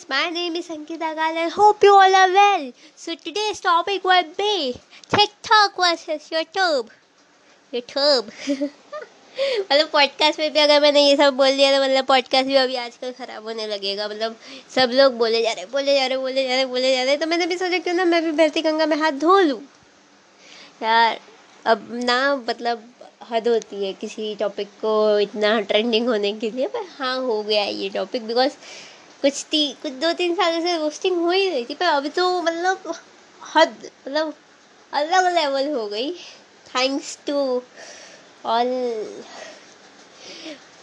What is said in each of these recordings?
friends, my name is Ankita Gal and hope you all are well. So today's topic will be TikTok versus YouTube. YouTube. मतलब podcast में भी अगर मैंने ये सब बोल दिया तो मतलब पॉडकास्ट भी अभी आजकल ख़राब होने लगेगा मतलब सब लोग बोले जा रहे बोले जा रहे बोले जा रहे बोले जा रहे तो मैंने भी सोचा क्यों ना मैं भी बहती गंगा में हाथ धो लूँ यार अब ना मतलब हद होती है किसी टॉपिक को इतना ट्रेंडिंग होने के लिए पर हाँ हो गया ये टॉपिक बिकॉज़ कुछ ती, कुछ दो तीन सालों से रोस्टिंग हो ही रही थी, पर अभी तो मतलब हद मतलब अलग लेवल हो गई। Thanks to all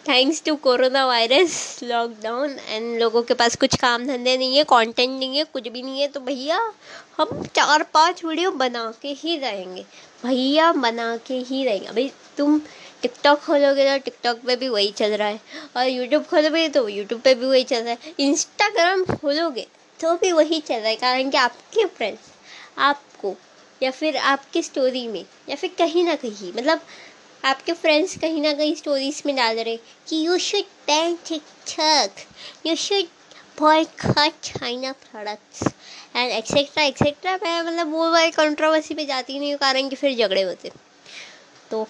thanks to corona virus lockdown and लोगों के पास कुछ काम धंधे नहीं है कंटेंट नहीं है, कुछ भी नहीं है तो भैया हम चार पाँच वीडियो बना के ही रहेंगे। भैया बना के ही रहेंगे। भाई तुम टिकटॉक खोलोगे तो टिकटॉक पे भी वही चल रहा है। और यूट्यूब खोलोगे तो यूट्यूब पे भी वही चल रहा है। इंस्टाग्राम खोलोगे तो भी वही चल रहा है, कारण कि आपके फ्रेंड्स आपको या फिर आपकी स्टोरी में या फिर कहीं ना कहीं मतलब आपके फ्रेंड्स कहीं ना कहीं स्टोरीज में डाल रहे कि you should ban TikTok you should boycott China products and etcetera etcetera मैं मतलब वो वाली कंट्रोवर्सी पे जाती नहीं हूँ, कारण कि फिर झगड़े होते तो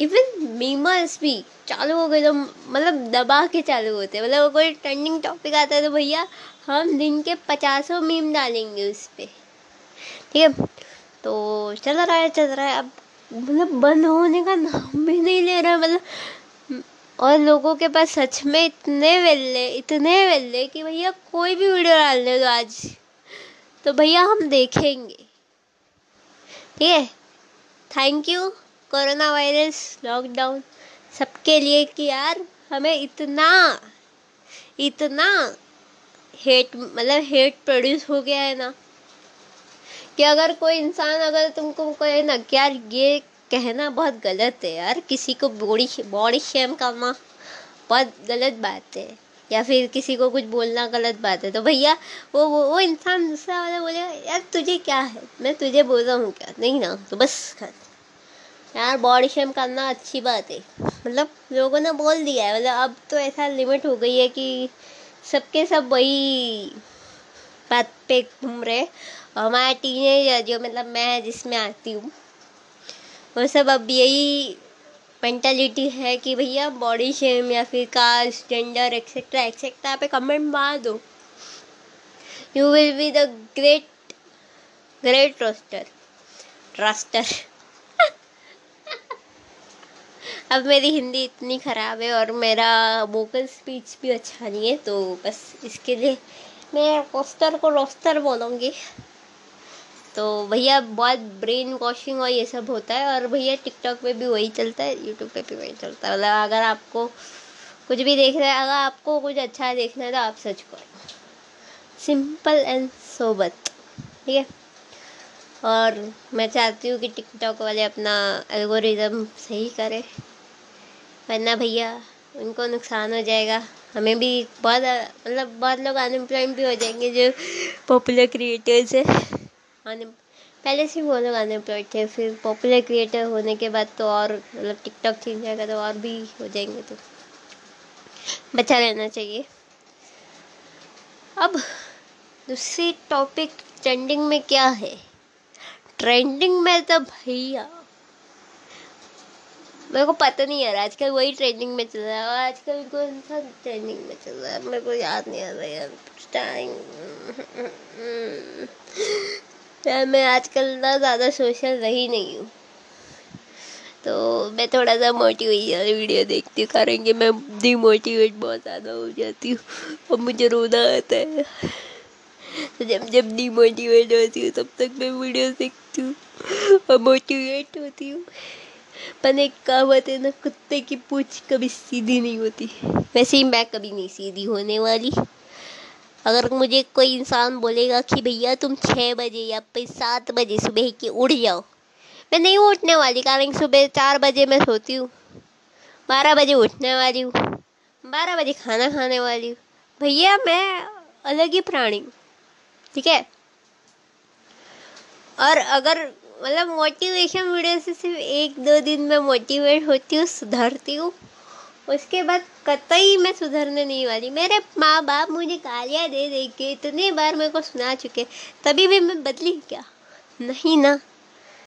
इवन मीमर्स भी चालू हो गए तो मतलब दबा के चालू होते हैं। मतलब कोई ट्रेंडिंग टॉपिक आता है तो भैया हम दिन के पचासों मीम डालेंगे उस पर ठीक है? तो चल रहा है, चल रहा है। अब मतलब बंद होने का नाम भी नहीं ले रहा मतलब और लोगों के पास सच में इतने वेल्ले इतने वेल्ले कि भैया कोई भी वीडियो डाल दे तो आज। तो भैया हम देखेंगे। ठीक है? Thank you corona virus lockdown सबके लिए कि यार हमें इतना इतना हेट मतलब हेट प्रोड्यूस हो गया है ना कि अगर कोई इंसान अगर तुमको कहे ना कि यार ये कहना बहुत गलत है यार किसी को बॉडी बॉडी शेम करना बहुत गलत बात है या फिर किसी को कुछ बोलना गलत बात है तो भैया वो वो, वो इंसान दूसरा वाला बोले यार तुझे क्या है? मैं तुझे बोल रहा हूँ क्या? नहीं ना तो बस कर यार बॉडी शेम करना अच्छी बात है। मतलब लोगों ने बोल दिया है मतलब अब तो ऐसा लिमिट हो गई है कि सबके सब वही बात पे घूम रहे हमारा टीनेजर जो मतलब मैं जिसमें आती हूँ, वो सब अब यही मेंटालिटी है कि भैया बॉडी शेम या फिर कास्ट जेंडर एक्सेट्रा एक्सेट्रा पे कमेंट मार दो। You will be the great great roaster roaster अब मेरी हिंदी इतनी ख़राब है और मेरा वोकल स्पीच भी अच्छा नहीं है तो बस इसके लिए मैं रोस्टर को रोस्टर बोलूँगी। तो भैया बहुत ब्रेन वॉशिंग और ये सब होता है और भैया टिकटॉक पे भी वही चलता है यूट्यूब पे भी वही चलता है। मतलब अगर आपको कुछ भी देखना है, अगर आपको कुछ अच्छा देखना है तो आप सर्च करो। सिंपल एंड सोबत ठीक है? और मैं चाहती हूँ कि टिकटॉक वाले अपना एल्गोरिज्म सही करें। वरना भैया, उनको नुकसान हो जाएगा। हमें भी बहुत मतलब बहुत लोग अनएम्प्लॉयड भी हो जाएँगे जो पॉपुलर क्रिएटर्स हैं। पहले से वो लोग अनएम्प्लॉयड थे, फिर पॉपुलर क्रिएटर होने के बाद तो और मतलब टिकटॉक ठीक जाएगा तो और भी हो जाएँगे तो। बचा रहना चाहिए। अब, दूसरी टॉपिक ट्रेंडिंग में क्या है? ट्रेंडिंग में तो भैया मेरे को पता नहीं आ यार आजकल वही ट्रेंडिंग में चल रहा है और आजकल कौन सा ट्रेंडिंग में चल रहा है। मेरे को याद नहीं आ रहा यार टाइम यार मैं आजकल ना ज़्यादा सोशल रही नहीं हूँ। तो मैं थोड़ा सा मोटिवेशन वीडियो देखती हूँ, कारण मैं डिमोटिवेट बहुत ज़्यादा हो जाती हूँ और मुझे रोना आता है। तो जब जब डिमोटिवेट होती हूँ, तब तक मैं वीडियो देखती हूँ और मोटिवेट होती हूँ। पर एक कहावत है ना, कुत्ते की पूछ कभी सीधी नहीं होती। वैसे ही मैं कभी नहीं सीधी होने वाली। अगर मुझे कोई इंसान बोलेगा कि भैया तुम छः बजे या फिर सात बजे सुबह के उठ जाओ, मैं नहीं उठने वाली, कारण सुबह चार बजे मैं सोती हूँ। बारह बजे उठने वाली हूँ, बारह बजे खाना खाने वाली हूँ। भैया मैं अलग ही प्राणी ठीक है? और अगर मतलब मोटिवेशन वीडियो से सिर्फ़ एक दो दिन में मोटिवेट होती हूँ, सुधरती हूँ। उसके बाद कतई मैं सुधरने नहीं वाली। मेरे माँ बाप मुझे गालियाँ दे दे के इतने बार मेरे को सुना चुके, तभी भी मैं बदली क्या? नहीं ना।